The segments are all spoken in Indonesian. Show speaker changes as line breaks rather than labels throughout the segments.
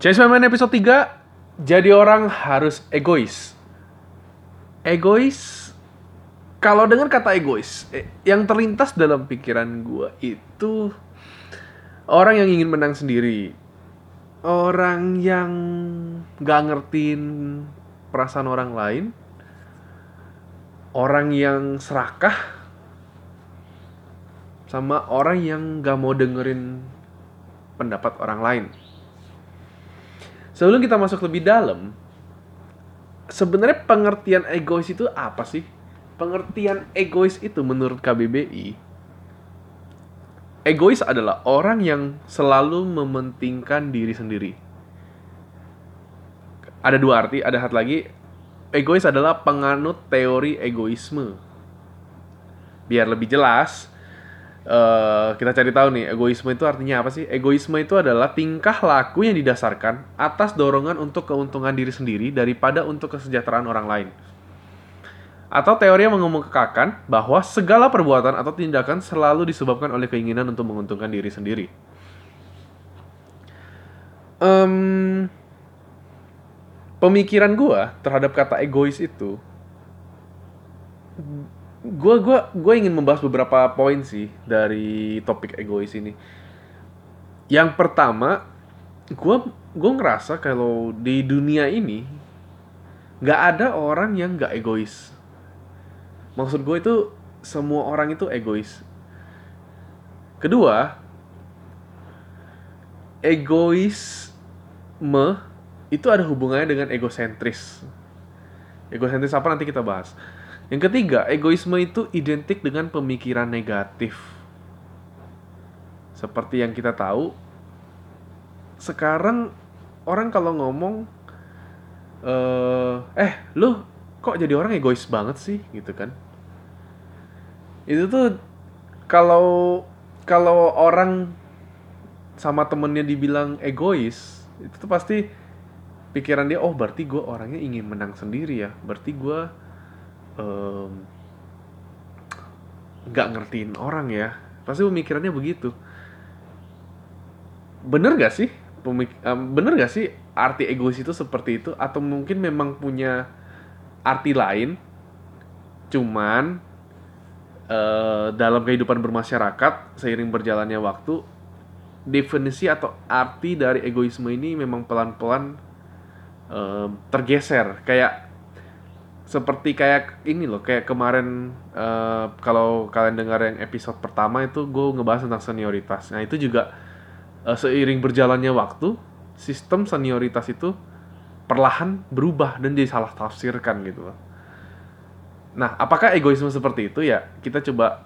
Chase Man episode 3 Jadi orang harus egois. Egois? Kalau dengar kata egois eh, Yang terlintas dalam pikiran gue itu Orang yang ingin menang sendiri. Orang yang gak ngertiin perasaan orang lain. Orang yang serakah. Sama orang yang gak mau dengerin pendapat orang lain Sebelum kita masuk lebih dalam, sebenarnya pengertian egois itu apa sih? Pengertian egois itu menurut KBBI, egois adalah orang yang selalu mementingkan diri sendiri. Ada dua arti, ada satu lagi. Egois adalah penganut teori egoisme. Biar lebih jelas, uh, kita cari tahu nih egoisme itu artinya apa sih? Egoisme itu adalah tingkah laku yang didasarkan atas dorongan untuk keuntungan diri sendiri daripada untuk kesejahteraan orang lain. Atau teori yang mengemukakan bahwa segala perbuatan atau tindakan selalu disebabkan oleh keinginan untuk menguntungkan diri sendiri. Um, pemikiran gue terhadap kata egois itu gue gua gue ingin membahas beberapa poin sih dari topik egois ini. Yang pertama, gue gue ngerasa kalau di dunia ini nggak ada orang yang nggak egois. Maksud gue itu semua orang itu egois. Kedua, egoisme itu ada hubungannya dengan egosentris. Egosentris apa nanti kita bahas. Yang ketiga, egoisme itu identik dengan pemikiran negatif. Seperti yang kita tahu, sekarang orang kalau ngomong, uh, eh, lu kok jadi orang egois banget sih, gitu kan? Itu tuh kalau kalau orang sama temennya dibilang egois, itu tuh pasti pikiran dia, oh berarti gue orangnya ingin menang sendiri ya, berarti gue nggak um, ngertiin orang ya. Pasti pemikirannya begitu. Bener gak sih? Pemik um, bener gak sih arti egois itu seperti itu? Atau mungkin memang punya arti lain? Cuman uh, dalam kehidupan bermasyarakat seiring berjalannya waktu definisi atau arti dari egoisme ini memang pelan-pelan uh, tergeser. Kayak seperti kayak ini loh kayak kemarin uh, kalau kalian dengar yang episode pertama itu gue ngebahas tentang senioritas. Nah itu juga uh, seiring berjalannya waktu sistem senioritas itu perlahan berubah dan jadi salah tafsirkan gitu loh. Nah apakah egoisme seperti itu? Ya kita coba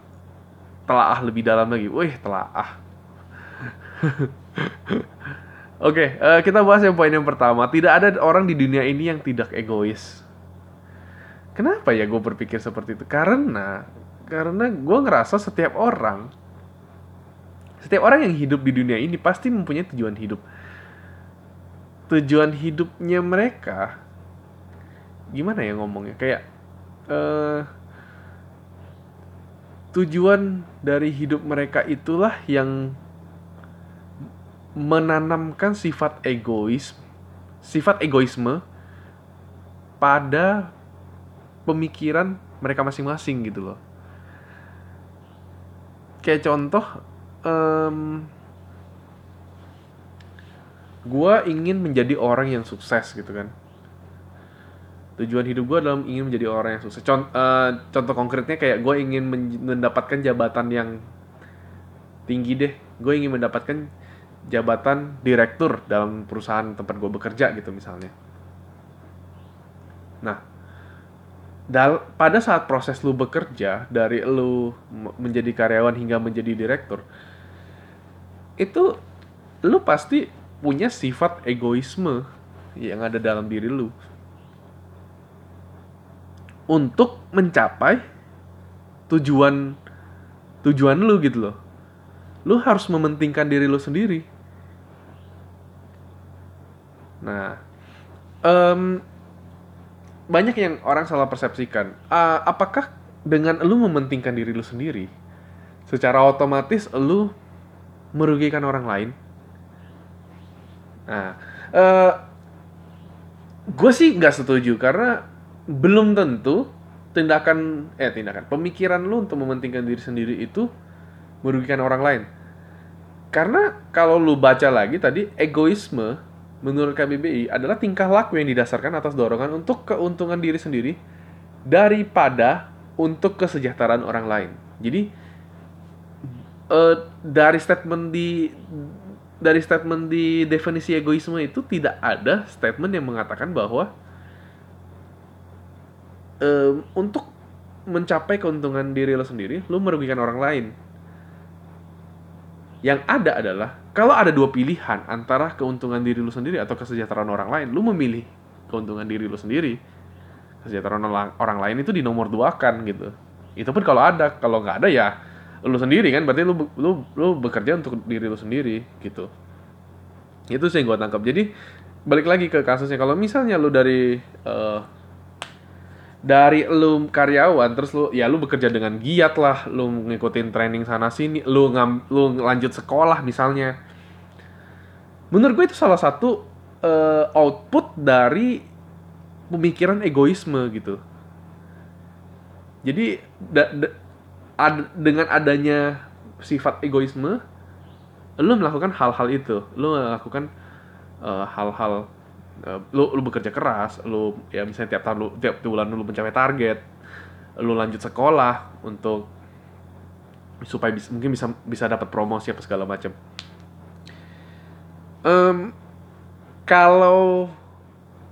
telaah lebih dalam lagi. Wih telaah. Oke, okay, uh, eh, kita bahas yang poin yang pertama. Tidak ada orang di dunia ini yang tidak egois Kenapa ya gue berpikir seperti itu? Karena karena gue ngerasa setiap orang setiap orang yang hidup di dunia ini pasti mempunyai tujuan hidup. Tujuan hidupnya mereka gimana ya ngomongnya? Kayak uh, tujuan dari hidup mereka itulah yang menanamkan sifat egois, sifat egoisme pada pemikiran mereka masing-masing gitu loh. Kayak contoh um, gue ingin menjadi orang yang sukses gitu kan. Tujuan hidup gue dalam ingin menjadi orang yang sukses. Contoh, uh, contoh konkretnya kayak gue ingin mendapatkan jabatan yang tinggi deh. Gue ingin mendapatkan jabatan direktur dalam perusahaan tempat gue bekerja gitu misalnya. Nah dal pada saat proses lu bekerja dari lu menjadi karyawan hingga menjadi direktur itu lu pasti punya sifat egoisme yang ada dalam diri lu. Untuk mencapai tujuan tujuan lu gitu loh. Lu harus mementingkan diri lu sendiri. Nah um, banyak yang orang salah persepsikan. Uh, apakah dengan lu mementingkan diri lu sendiri, secara otomatis lu merugikan orang lain? Nah, uh, gue sih nggak setuju karena belum tentu tindakan eh tindakan pemikiran lu untuk mementingkan diri sendiri itu merugikan orang lain. Karena kalau lu baca lagi tadi egoisme menurut KBBI adalah tingkah laku yang didasarkan atas dorongan untuk keuntungan diri sendiri daripada untuk kesejahteraan orang lain. Jadi uh, dari statement di dari statement di definisi egoisme itu tidak ada statement yang mengatakan bahwa um, untuk mencapai keuntungan diri lo sendiri, lo merugikan orang lain. Yang ada adalah kalau ada dua pilihan antara keuntungan diri lo sendiri atau kesejahteraan orang lain, lo memilih keuntungan diri lo sendiri. Kesejahteraan orang lain itu di nomor dua kan gitu. Itu pun kalau ada, kalau nggak ada ya lu sendiri kan berarti lu lu lu bekerja untuk diri lu sendiri gitu itu sih yang gue tangkap jadi balik lagi ke kasusnya kalau misalnya lu dari uh, dari lu karyawan terus lu ya lu bekerja dengan giat lah lu ngikutin training sana sini lu ngam lu lanjut sekolah misalnya. Menurut gue itu salah satu uh, output dari pemikiran egoisme gitu. Jadi da, da, ad, dengan adanya sifat egoisme lu melakukan hal-hal itu. Lu melakukan uh, hal-hal uh, lu lu bekerja keras lu ya misalnya tiap tahun lu tiap bulan lu mencapai target lu lanjut sekolah untuk supaya bisa, mungkin bisa bisa dapat promosi apa segala macam um, kalau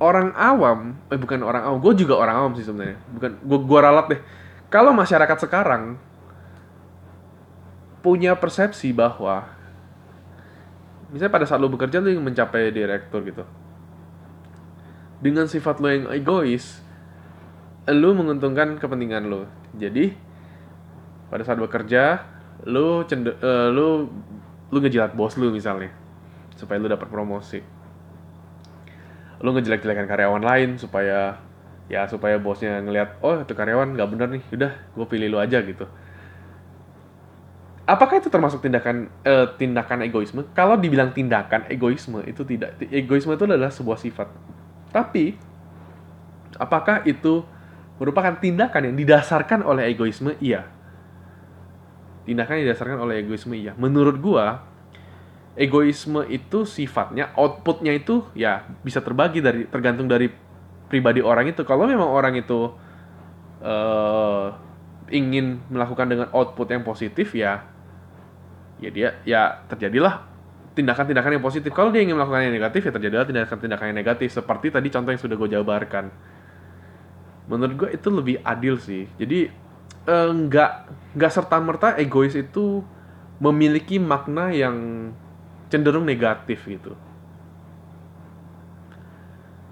orang awam eh bukan orang awam gue juga orang awam sih sebenarnya. Bukan gue gue ralat deh. Kalau masyarakat sekarang punya persepsi bahwa misalnya pada saat lo bekerja lo ingin mencapai direktur gitu dengan sifat lo yang egois lo menguntungkan kepentingan lo jadi pada saat bekerja lo cende uh, lo lo ngejilat bos lo misalnya supaya lo dapat promosi lo ngejelek-jelekan karyawan lain supaya ya supaya bosnya ngelihat oh itu karyawan nggak bener nih udah gue pilih lo aja gitu apakah itu termasuk tindakan uh, tindakan egoisme? Kalau dibilang tindakan egoisme itu tidak. Egoisme itu adalah sebuah sifat. Tapi apakah itu merupakan tindakan yang didasarkan oleh egoisme? Iya. Tindakan yang didasarkan oleh egoisme iya. Menurut gua egoisme itu sifatnya outputnya itu ya bisa terbagi dari tergantung dari pribadi orang itu. Kalau memang orang itu uh, ingin melakukan dengan output yang positif ya ya dia ya terjadilah tindakan-tindakan yang positif. Kalau dia ingin melakukan yang negatif ya terjadilah tindakan-tindakan yang negatif seperti tadi contoh yang sudah gue jabarkan. Menurut gue itu lebih adil sih. Jadi nggak eh, nggak serta merta egois itu memiliki makna yang cenderung negatif gitu.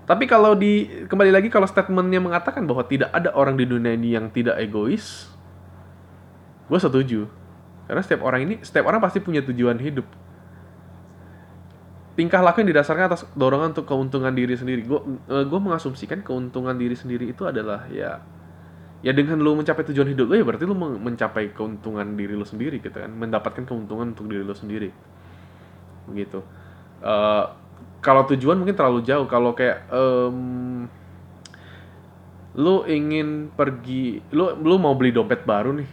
Tapi kalau di kembali lagi kalau statementnya mengatakan bahwa tidak ada orang di dunia ini yang tidak egois, gue setuju karena setiap orang ini, setiap orang pasti punya tujuan hidup. Tingkah laku yang didasarkan atas dorongan untuk keuntungan diri sendiri. Gue uh, gue mengasumsikan keuntungan diri sendiri itu adalah ya ya dengan lu mencapai tujuan hidup lu ya berarti lu mencapai keuntungan diri lu sendiri gitu kan. Mendapatkan keuntungan untuk diri lu sendiri. Begitu. Uh, kalau tujuan mungkin terlalu jauh. Kalau kayak um, lu ingin pergi lu lu mau beli dompet baru nih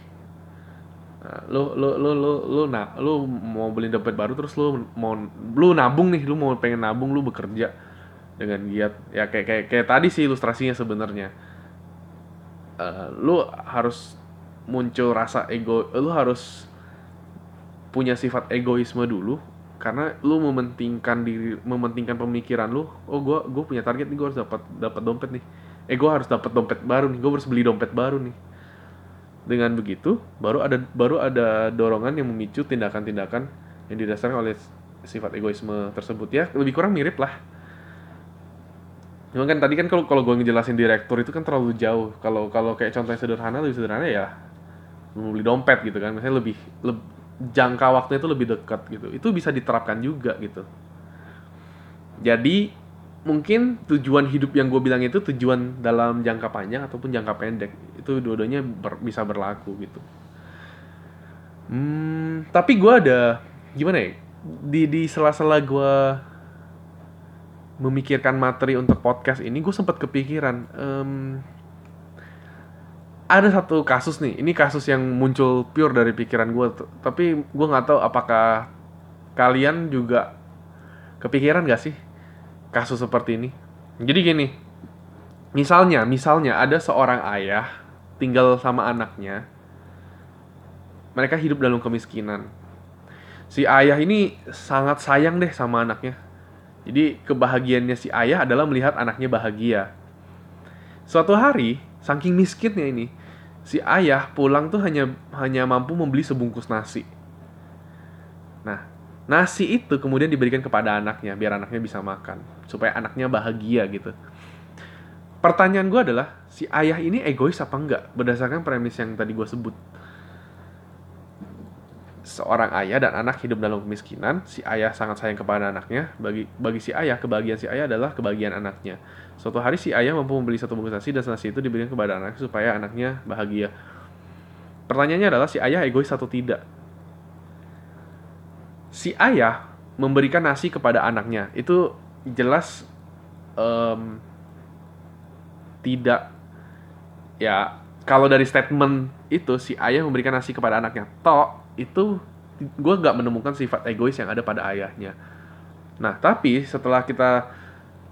Nah, lu lu lu lu lu nah lu mau beli dompet baru terus lu mau lu nabung nih lu mau pengen nabung lu bekerja dengan giat. Ya kayak kayak kayak tadi sih ilustrasinya sebenarnya. Uh, lu harus muncul rasa ego lu harus punya sifat egoisme dulu karena lu mementingkan diri mementingkan pemikiran lu oh gua gua punya target nih gua harus dapat dapat dompet nih. Eh gua harus dapat dompet baru nih gua harus beli dompet baru nih dengan begitu, baru ada baru ada dorongan yang memicu tindakan-tindakan yang didasarkan oleh sifat egoisme tersebut ya lebih kurang mirip lah. Cuma kan tadi kan kalau kalau gue ngejelasin direktur itu kan terlalu jauh. Kalau kalau kayak contoh yang sederhana lebih sederhana ya mau beli dompet gitu kan. Misalnya lebih, lebih jangka waktunya itu lebih dekat gitu. Itu bisa diterapkan juga gitu. Jadi mungkin tujuan hidup yang gue bilang itu tujuan dalam jangka panjang ataupun jangka pendek itu dua-duanya ber, bisa berlaku gitu. Hmm, tapi gue ada gimana ya di di sela-sela gue memikirkan materi untuk podcast ini gue sempat kepikiran um, ada satu kasus nih ini kasus yang muncul pure dari pikiran gue tapi gue nggak tahu apakah kalian juga kepikiran gak sih kasus seperti ini jadi gini misalnya misalnya ada seorang ayah tinggal sama anaknya mereka hidup dalam kemiskinan si ayah ini sangat sayang deh sama anaknya jadi kebahagiaannya si ayah adalah melihat anaknya bahagia. Suatu hari, saking miskinnya ini, si ayah pulang tuh hanya hanya mampu membeli sebungkus nasi. Nah, nasi itu kemudian diberikan kepada anaknya biar anaknya bisa makan, supaya anaknya bahagia gitu. Pertanyaan gue adalah, si ayah ini egois apa enggak berdasarkan premis yang tadi gue sebut? seorang ayah dan anak hidup dalam kemiskinan, si ayah sangat sayang kepada anaknya. Bagi bagi si ayah, kebahagiaan si ayah adalah kebahagiaan anaknya. Suatu hari si ayah mampu membeli satu bungkus nasi dan nasi itu diberikan kepada anaknya supaya anaknya bahagia. Pertanyaannya adalah si ayah egois atau tidak? Si ayah memberikan nasi kepada anaknya itu jelas um, tidak ya kalau dari statement itu si ayah memberikan nasi kepada anaknya toh itu gue nggak menemukan sifat egois yang ada pada ayahnya. Nah, tapi setelah kita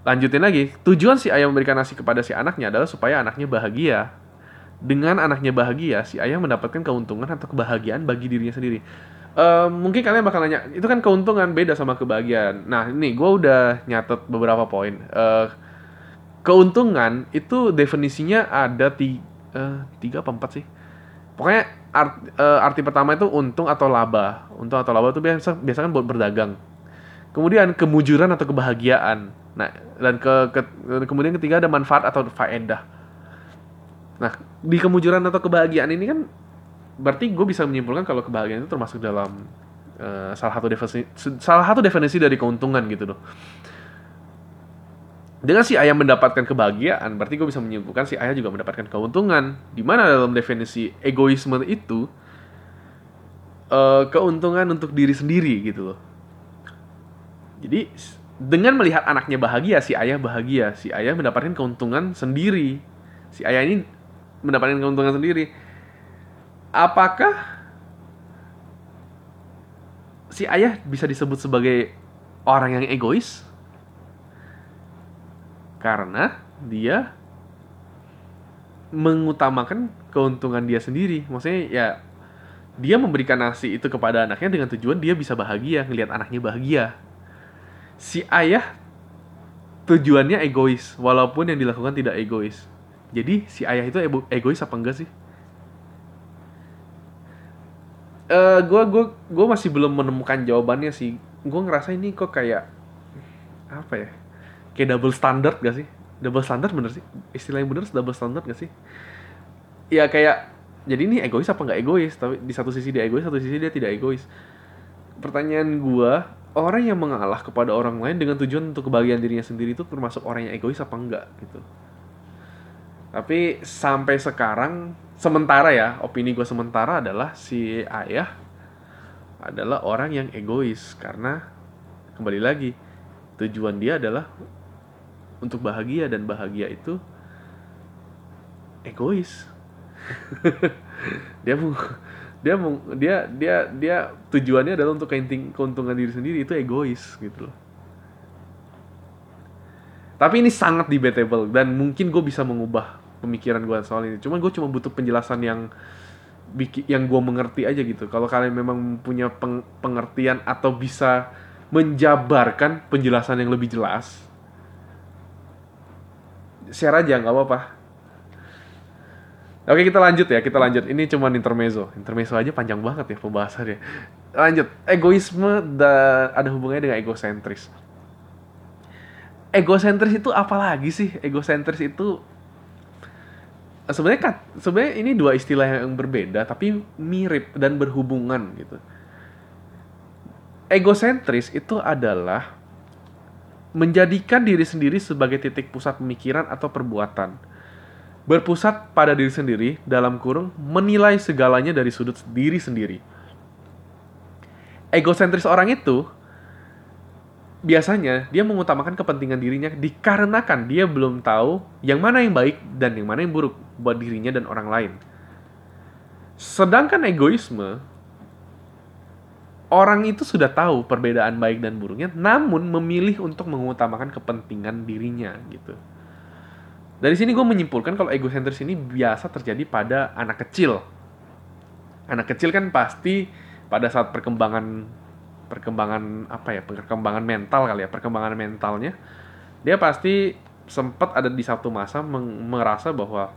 lanjutin lagi, tujuan si ayah memberikan nasi kepada si anaknya adalah supaya anaknya bahagia. Dengan anaknya bahagia, si ayah mendapatkan keuntungan atau kebahagiaan bagi dirinya sendiri. Uh, mungkin kalian bakal nanya, itu kan keuntungan beda sama kebahagiaan. Nah, ini gue udah nyatet beberapa poin. Uh, keuntungan itu definisinya ada tiga, uh, tiga apa empat sih? Pokoknya art, uh, arti pertama itu untung atau laba. Untung atau laba itu biasa biasa kan buat berdagang. Kemudian kemujuran atau kebahagiaan. Nah, dan ke, ke kemudian ketiga ada manfaat atau faedah. Nah, di kemujuran atau kebahagiaan ini kan berarti gue bisa menyimpulkan kalau kebahagiaan itu termasuk dalam uh, salah satu definisi salah satu definisi dari keuntungan gitu loh dengan si ayah mendapatkan kebahagiaan, berarti gue bisa menyimpulkan si ayah juga mendapatkan keuntungan. Di mana dalam definisi egoisme itu uh, keuntungan untuk diri sendiri gitu loh. Jadi dengan melihat anaknya bahagia, si ayah bahagia, si ayah mendapatkan keuntungan sendiri. Si ayah ini mendapatkan keuntungan sendiri. Apakah si ayah bisa disebut sebagai orang yang egois? karena dia mengutamakan keuntungan dia sendiri. Maksudnya ya dia memberikan nasi itu kepada anaknya dengan tujuan dia bisa bahagia, ngelihat anaknya bahagia. Si ayah tujuannya egois, walaupun yang dilakukan tidak egois. Jadi si ayah itu egois apa enggak sih? Eh, uh, gue gue gue masih belum menemukan jawabannya sih. Gue ngerasa ini kok kayak apa ya? kayak double standard gak sih? Double standard bener sih? Istilah yang bener double standard gak sih? Ya kayak jadi ini egois apa nggak egois? Tapi di satu sisi dia egois satu sisi dia tidak egois. Pertanyaan gua orang yang mengalah kepada orang lain dengan tujuan untuk kebahagiaan dirinya sendiri itu termasuk orang yang egois apa enggak gitu. Tapi sampai sekarang sementara ya opini gue sementara adalah si ayah adalah orang yang egois karena kembali lagi tujuan dia adalah untuk bahagia dan bahagia itu egois. Dia mau dia mau dia dia dia tujuannya adalah untuk keuntungan diri sendiri itu egois gitu loh. Tapi ini sangat debatable dan mungkin gue bisa mengubah pemikiran gue soal ini cuman gue cuma butuh penjelasan yang yang gue mengerti aja gitu kalau kalian memang punya peng pengertian atau bisa menjabarkan penjelasan yang lebih jelas share aja nggak apa-apa Oke kita lanjut ya, kita lanjut. Ini cuma intermezzo. Intermezzo aja panjang banget ya pembahasannya. Lanjut. Egoisme dan ada hubungannya dengan egosentris. Egosentris itu apa lagi sih? Egosentris itu sebenarnya kan sebenarnya ini dua istilah yang berbeda tapi mirip dan berhubungan gitu. Egosentris itu adalah menjadikan diri sendiri sebagai titik pusat pemikiran atau perbuatan. Berpusat pada diri sendiri, dalam kurung, menilai segalanya dari sudut diri sendiri. Egosentris orang itu biasanya dia mengutamakan kepentingan dirinya dikarenakan dia belum tahu yang mana yang baik dan yang mana yang buruk buat dirinya dan orang lain. Sedangkan egoisme orang itu sudah tahu perbedaan baik dan buruknya namun memilih untuk mengutamakan kepentingan dirinya gitu. Dari sini gue menyimpulkan kalau egosentris ini biasa terjadi pada anak kecil. Anak kecil kan pasti pada saat perkembangan perkembangan apa ya perkembangan mental kali ya perkembangan mentalnya dia pasti sempat ada di satu masa merasa bahwa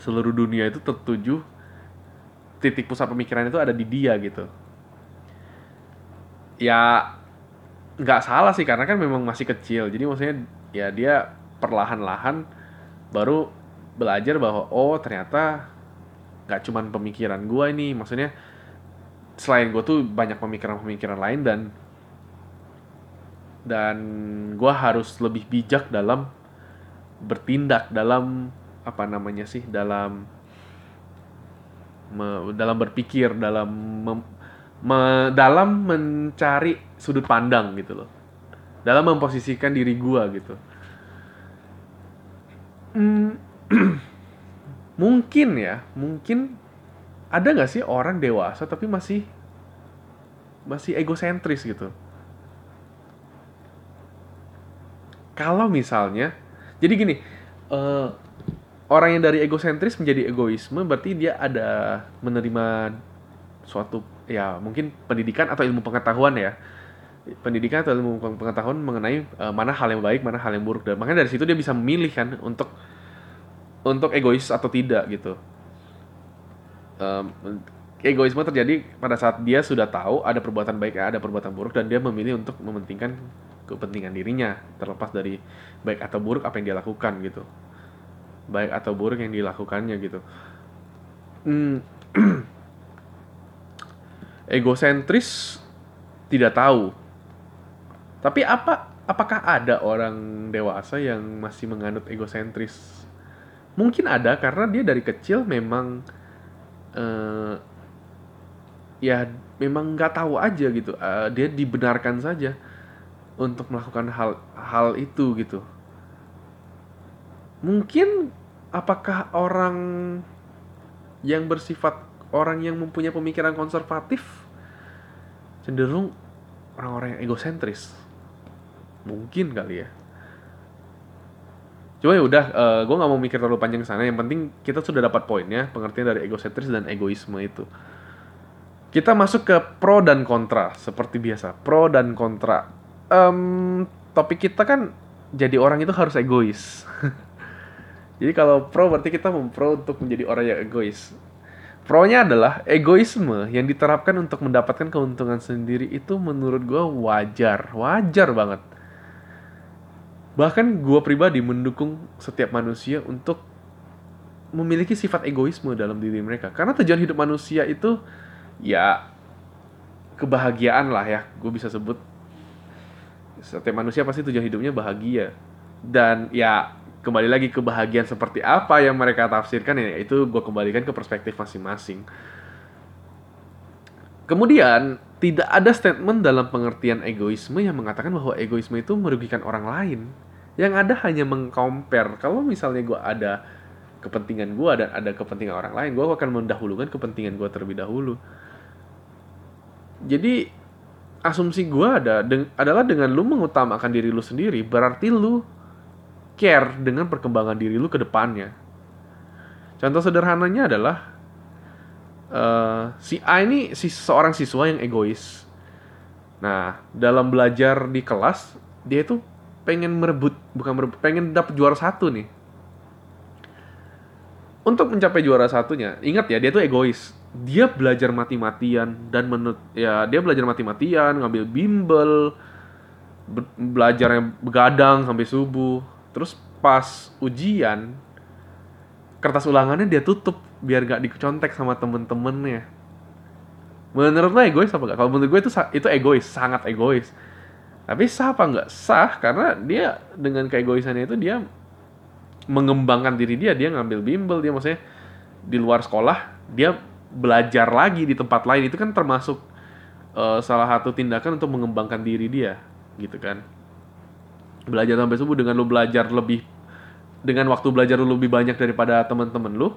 seluruh dunia itu tertuju titik pusat pemikiran itu ada di dia gitu. Ya nggak salah sih karena kan memang masih kecil. Jadi maksudnya ya dia perlahan-lahan baru belajar bahwa oh ternyata nggak cuman pemikiran gua ini. Maksudnya selain gue tuh banyak pemikiran-pemikiran lain dan dan gue harus lebih bijak dalam bertindak dalam apa namanya sih dalam me, dalam berpikir dalam mem, me, dalam mencari sudut pandang gitu loh. Dalam memposisikan diri gue gitu. Hmm, mungkin ya mungkin ada nggak sih orang dewasa tapi masih masih egosentris gitu? Kalau misalnya jadi gini uh, orang yang dari egosentris menjadi egoisme berarti dia ada menerima suatu ya mungkin pendidikan atau ilmu pengetahuan ya. Pendidikan atau ilmu pengetahuan mengenai uh, mana hal yang baik mana hal yang buruk. Dan makanya dari situ dia bisa memilih kan untuk untuk egois atau tidak gitu. Um, egoisme terjadi pada saat dia sudah tahu ada perbuatan baik ada perbuatan buruk dan dia memilih untuk mementingkan kepentingan dirinya terlepas dari baik atau buruk apa yang dia lakukan gitu baik atau buruk yang dilakukannya gitu. Hmm. egosentris tidak tahu. Tapi apa apakah ada orang dewasa yang masih menganut egosentris? Mungkin ada karena dia dari kecil memang uh, ya memang nggak tahu aja gitu. Uh, dia dibenarkan saja untuk melakukan hal hal itu gitu mungkin apakah orang yang bersifat orang yang mempunyai pemikiran konservatif cenderung orang-orang yang egosentris mungkin kali ya Cuma ya udah, uh, eh, gue nggak mau mikir terlalu panjang sana. Yang penting kita sudah dapat poinnya, pengertian dari egosentris dan egoisme itu. Kita masuk ke pro dan kontra, seperti biasa. Pro dan kontra. Um, topik kita kan jadi orang itu harus egois. jadi kalau pro berarti kita mempro untuk menjadi orang yang egois. Pro-nya adalah egoisme yang diterapkan untuk mendapatkan keuntungan sendiri itu menurut gue wajar, wajar banget Bahkan gue pribadi mendukung setiap manusia untuk memiliki sifat egoisme dalam diri mereka. Karena tujuan hidup manusia itu ya kebahagiaan lah ya, gue bisa sebut. Setiap manusia pasti tujuan hidupnya bahagia. Dan ya kembali lagi kebahagiaan seperti apa yang mereka tafsirkan ya itu gue kembalikan ke perspektif masing-masing. Kemudian tidak ada statement dalam pengertian egoisme yang mengatakan bahwa egoisme itu merugikan orang lain. Yang ada hanya mengcompare. Kalau misalnya gue ada kepentingan gue dan ada kepentingan orang lain, gue akan mendahulukan kepentingan gue terlebih dahulu. Jadi asumsi gue ada adalah dengan lu mengutamakan diri lu sendiri, berarti lu care dengan perkembangan diri lu ke depannya. Contoh sederhananya adalah uh, si A ini si seorang siswa yang egois. Nah, dalam belajar di kelas, dia itu pengen merebut bukan merebut pengen dapat juara satu nih untuk mencapai juara satunya ingat ya dia tuh egois dia belajar mati-matian dan menurut ya dia belajar mati-matian ngambil bimbel be belajar yang begadang sampai subuh terus pas ujian kertas ulangannya dia tutup biar gak dicontek sama temen-temennya menurut lo egois apa gak? Kalau menurut gue itu itu egois, sangat egois. Tapi sah apa nggak? Sah karena dia dengan keegoisannya itu dia mengembangkan diri dia, dia ngambil bimbel, dia maksudnya di luar sekolah dia belajar lagi di tempat lain itu kan termasuk uh, salah satu tindakan untuk mengembangkan diri dia. gitu kan belajar sampai subuh dengan lu belajar lebih dengan waktu belajar lu lebih banyak daripada teman-teman lu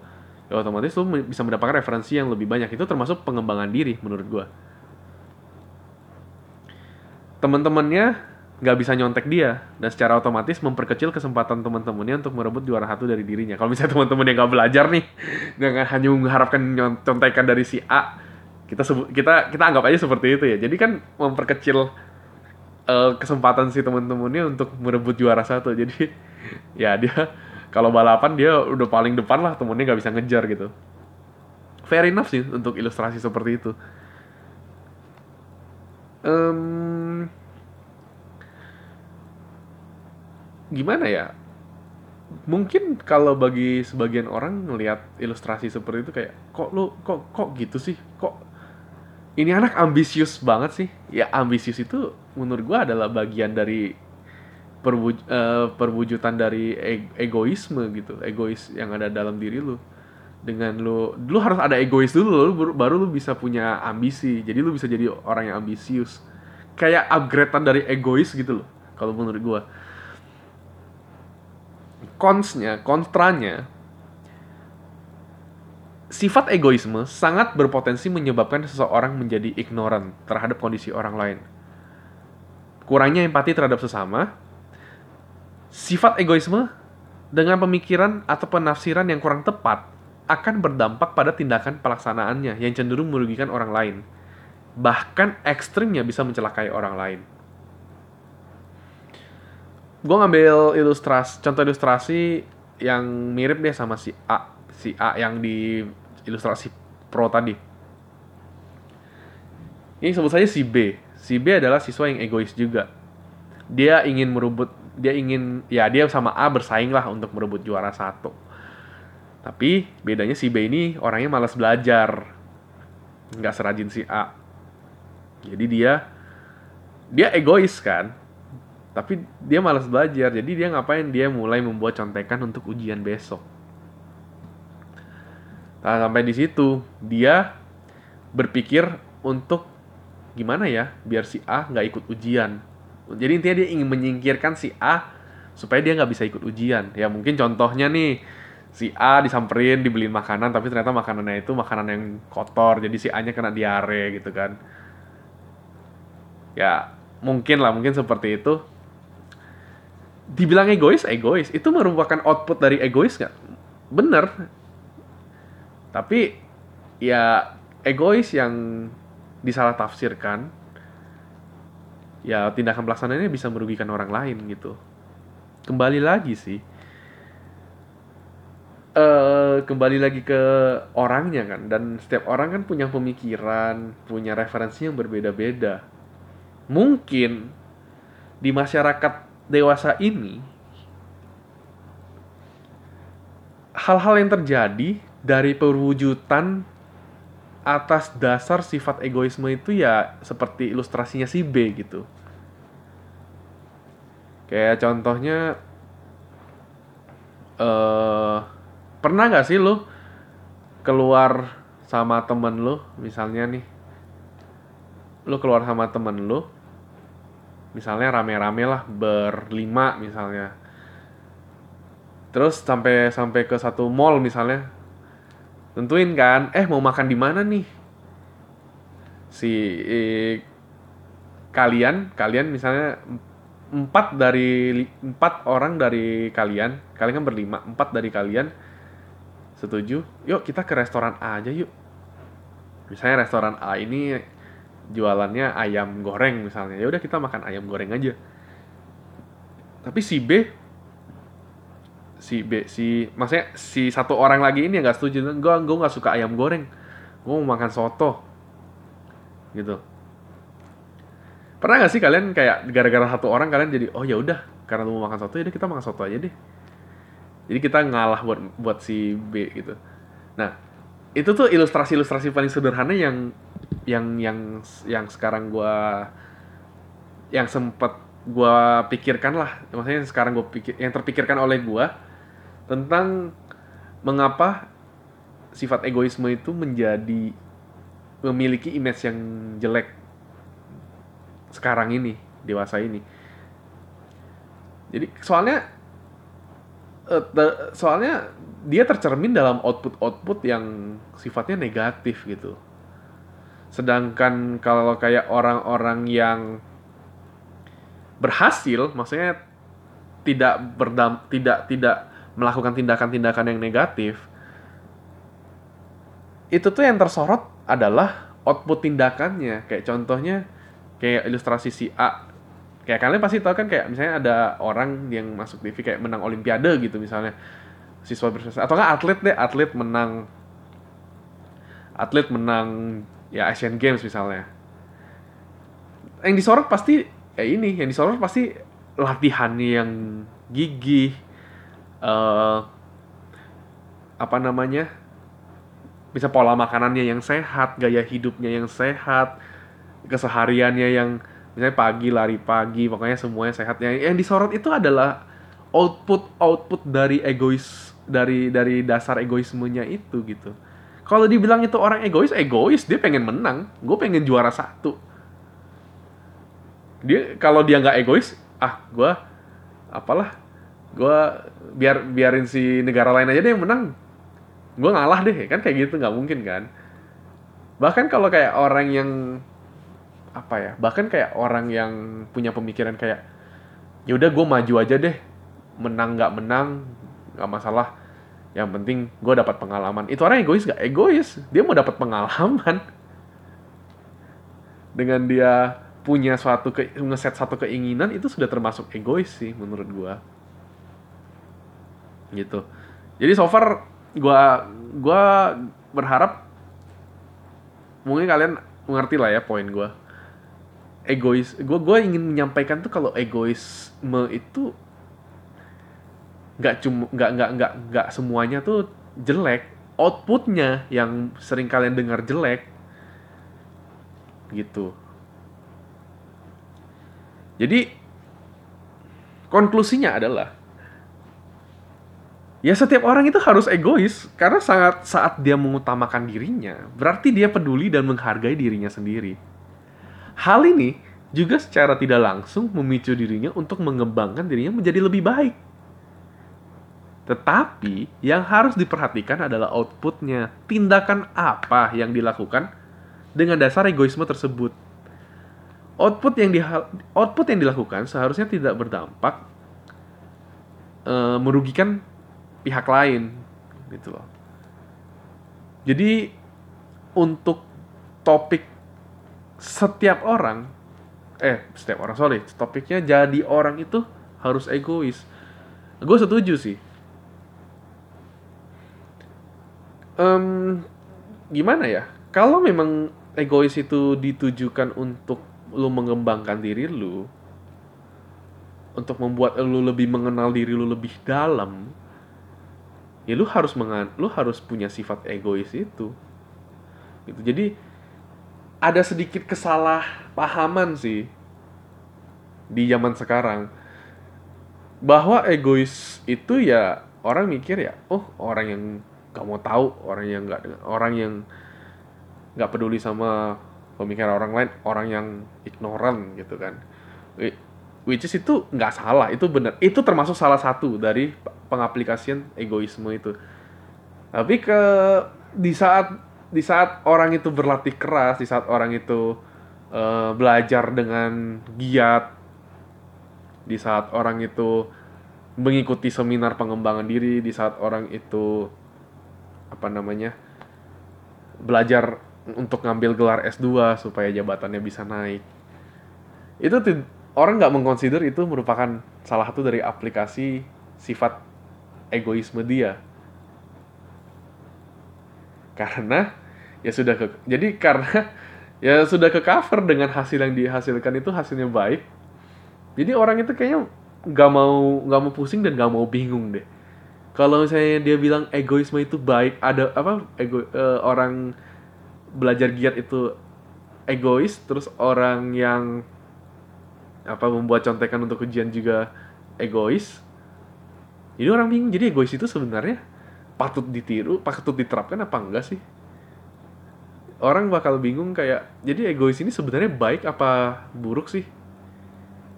ya otomatis lu bisa mendapatkan referensi yang lebih banyak itu termasuk pengembangan diri menurut gua teman-temannya nggak bisa nyontek dia dan secara otomatis memperkecil kesempatan teman-temannya untuk merebut juara satu dari dirinya. Kalau misalnya teman-teman yang nggak belajar nih, nggak hanya mengharapkan nyontekan dari si A, kita sebut kita kita anggap aja seperti itu ya. Jadi kan memperkecil uh, kesempatan si teman-temannya untuk merebut juara satu. Jadi ya dia kalau balapan dia udah paling depan lah temennya nggak bisa ngejar gitu. Fair enough sih untuk ilustrasi seperti itu. Um, gimana ya mungkin kalau bagi sebagian orang ngelihat ilustrasi seperti itu kayak kok lu kok kok gitu sih kok ini anak ambisius banget sih. Ya ambisius itu menurut gua adalah bagian dari perwuj uh, perwujudan dari e egoisme gitu. Egois yang ada dalam diri lu. Dengan lu lu harus ada egois dulu lu baru lu bisa punya ambisi. Jadi lu bisa jadi orang yang ambisius. Kayak upgradean dari egois gitu loh kalau menurut gua. Konsnya, kontranya, sifat egoisme sangat berpotensi menyebabkan seseorang menjadi ignorant terhadap kondisi orang lain. Kurangnya empati terhadap sesama, sifat egoisme dengan pemikiran atau penafsiran yang kurang tepat akan berdampak pada tindakan pelaksanaannya yang cenderung merugikan orang lain. Bahkan ekstrimnya bisa mencelakai orang lain gue ngambil ilustrasi contoh ilustrasi yang mirip deh sama si A si A yang di ilustrasi pro tadi. Ini sebut saja si B. Si B adalah siswa yang egois juga. Dia ingin merebut dia ingin ya dia sama A bersaing lah untuk merebut juara satu. Tapi bedanya si B ini orangnya malas belajar. Nggak serajin si A. Jadi dia dia egois kan? Tapi dia malas belajar. Jadi dia ngapain? Dia mulai membuat contekan untuk ujian besok nah sampai di situ dia berpikir untuk gimana ya biar si A nggak ikut ujian. Jadi intinya dia ingin menyingkirkan si A supaya dia nggak bisa ikut ujian. Ya mungkin contohnya nih si A disamperin dibeliin makanan tapi ternyata makanannya itu makanan yang kotor jadi si A nya kena diare gitu kan. Ya mungkin lah mungkin seperti itu. Dibilang egois egois. Itu merupakan output dari egois nggak? Bener tapi ya egois yang disalah tafsirkan ya tindakan pelaksanaannya bisa merugikan orang lain gitu. Kembali lagi sih uh, kembali lagi ke orangnya kan. Dan setiap orang kan punya pemikiran punya referensi yang berbeda-beda. Mungkin di masyarakat dewasa ini hal-hal yang terjadi dari perwujudan atas dasar sifat egoisme itu ya seperti ilustrasinya si B gitu. Kayak contohnya uh, pernah nggak sih lo keluar sama temen lo misalnya nih lo keluar sama temen lo misalnya rame-rame lah berlima misalnya terus sampai sampai ke satu mall misalnya tentuin kan. Eh mau makan di mana nih? Si eh, kalian kalian misalnya empat dari empat orang dari kalian kalian kan berlima empat dari kalian setuju? Yuk kita ke restoran A aja yuk. Misalnya restoran A ini jualannya ayam goreng misalnya. Ya udah kita makan ayam goreng aja. Tapi si B si B si maksudnya si satu orang lagi ini nggak setuju gue gue nggak suka ayam goreng. Gue mau makan soto. Gitu. Pernah gak sih kalian kayak gara-gara satu orang kalian jadi oh ya udah karena lu mau makan soto ya kita makan soto aja deh. Jadi kita ngalah buat buat si B gitu. Nah itu tuh ilustrasi-ilustrasi paling sederhana yang yang yang yang sekarang gue yang sempet gue pikirkan lah. Maksudnya yang sekarang gue pikir yang terpikirkan oleh gue tentang mengapa sifat egoisme itu menjadi memiliki image yang jelek sekarang ini dewasa ini. Jadi soalnya te- soalnya dia tercermin dalam output-output yang sifatnya negatif gitu. Sedangkan kalau kayak orang-orang yang berhasil maksudnya tidak berdam tidak tidak melakukan tindakan-tindakan yang negatif itu tuh yang tersorot adalah output tindakannya. Kayak contohnya kayak ilustrasi si A. Kayak kalian pasti tahu kan kayak misalnya ada orang yang masuk TV kayak menang olimpiade gitu misalnya. Siswa berprestasi atau kan atlet deh atlet menang atlet menang ya Asian Games misalnya. Yang disorot pasti ya ini yang disorot pasti latihannya yang gigih uh, apa namanya bisa pola makanannya yang sehat gaya hidupnya yang sehat kesehariannya yang misalnya pagi lari pagi pokoknya semuanya sehat. Yang yang disorot itu adalah output output dari egois dari dari dasar egoismenya itu gitu. Kalau dibilang itu orang egois egois. Dia pengen menang. Gue pengen juara satu. Dia kalau dia nggak egois ah gue apalah gue biar biarin si negara lain aja deh yang menang. Gue ngalah deh kan kayak gitu nggak mungkin kan. Bahkan kalau kayak orang yang apa ya bahkan kayak orang yang punya pemikiran kayak ya udah gue maju aja deh. Menang nggak menang nggak masalah. Yang penting gue dapat pengalaman. Itu orang egois gak egois. Dia mau dapat pengalaman. Dengan dia punya suatu ke, ngeset satu keinginan itu sudah termasuk egois sih menurut gue gitu. Jadi so far gue gua berharap mungkin kalian mengerti lah ya poin gue egois gue gue ingin menyampaikan tuh kalau egoisme itu nggak cuma nggak nggak nggak nggak semuanya tuh jelek. Outputnya yang sering kalian dengar jelek. Gitu. Jadi konklusinya adalah ya setiap orang itu harus egois karena sangat saat dia mengutamakan dirinya berarti dia peduli dan menghargai dirinya sendiri hal ini juga secara tidak langsung memicu dirinya untuk mengembangkan dirinya menjadi lebih baik tetapi yang harus diperhatikan adalah outputnya. Tindakan apa yang dilakukan dengan dasar egoisme tersebut. Output yang di output yang dilakukan seharusnya tidak berdampak e, merugikan pihak lain, gitu loh. Jadi untuk topik setiap orang, eh setiap orang sorry, topiknya jadi orang itu harus egois. Gue setuju sih um, gimana ya? Kalau memang egois itu ditujukan untuk lu mengembangkan diri lu, untuk membuat lu lebih mengenal diri lu lebih dalam, ya lu harus mengan, lu harus punya sifat egois itu. Gitu. Jadi ada sedikit kesalahpahaman sih di zaman sekarang bahwa egois itu ya orang mikir ya oh orang yang gak mau tahu orang yang nggak orang yang nggak peduli sama pemikiran orang lain orang yang ignoran gitu kan which is itu nggak salah itu benar itu termasuk salah satu dari pengaplikasian egoisme itu tapi ke di saat di saat orang itu berlatih keras di saat orang itu uh, belajar dengan giat di saat orang itu mengikuti seminar pengembangan diri di saat orang itu apa namanya belajar untuk ngambil gelar S2 supaya jabatannya bisa naik. Itu orang nggak mengconsider itu merupakan salah satu dari aplikasi sifat egoisme dia. Karena ya sudah ke jadi karena ya sudah ke cover dengan hasil yang dihasilkan itu hasilnya baik. Jadi orang itu kayaknya nggak mau nggak mau pusing dan nggak mau bingung deh kalau misalnya dia bilang egoisme itu baik ada apa ego uh, orang belajar giat itu egois terus orang yang apa membuat contekan untuk ujian juga egois jadi orang bingung jadi egois itu sebenarnya patut ditiru patut diterapkan apa enggak sih? Orang bakal bingung kayak jadi egois ini sebenarnya baik apa buruk sih?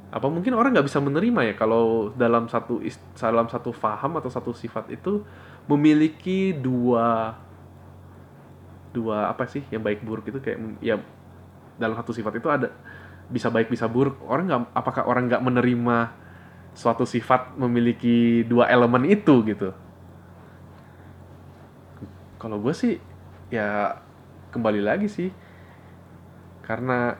Apa mungkin orang nggak bisa menerima ya kalau dalam satu dalam satu faham atau satu sifat itu memiliki dua dua apa sih yang baik buruk itu kayak ya dalam satu sifat itu ada bisa baik bisa buruk. Orang nggak apakah orang nggak menerima suatu sifat memiliki dua elemen itu gitu. Kalau gue sih ya kembali lagi sih. Karena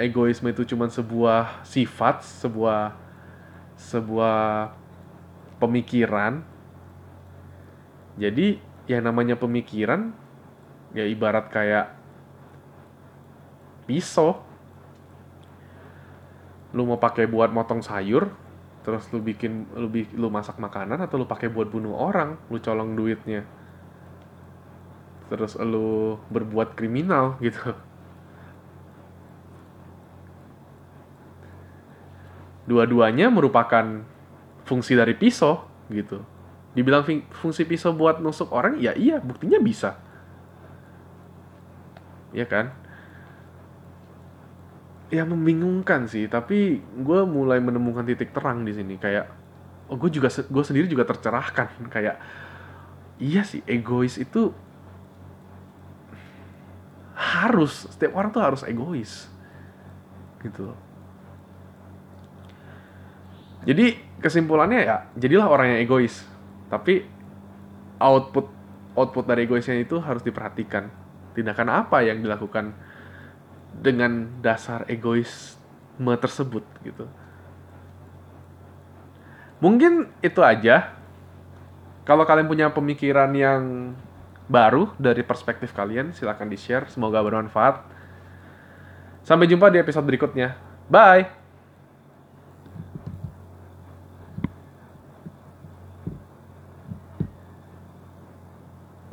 egoisme itu cuma sebuah sifat sebuah sebuah pemikiran. Jadi yang namanya pemikiran ya ibarat kayak pisau. Lu mau pakai buat motong sayur terus lu bikin lu lu masak makanan atau lu pakai buat bunuh orang lu colong duitnya. Terus lu berbuat kriminal gitu. Dua-duanya merupakan fungsi dari pisau gitu. Dibilang fungsi pisau buat nusuk orang ya iya buktinya bisa. Ya kan ya membingungkan sih tapi gue mulai menemukan titik terang di sini kayak oh gue juga gue sendiri juga tercerahkan kayak iya sih egois itu harus setiap orang tuh harus egois gitu jadi kesimpulannya ya jadilah orang yang egois tapi output output dari egoisnya itu harus diperhatikan. Tindakan apa yang dilakukan dengan dasar egoisme tersebut gitu. Mungkin itu aja. Kalau kalian punya pemikiran yang baru dari perspektif kalian silahkan di share semoga bermanfaat. Sampai jumpa di episode berikutnya. Bye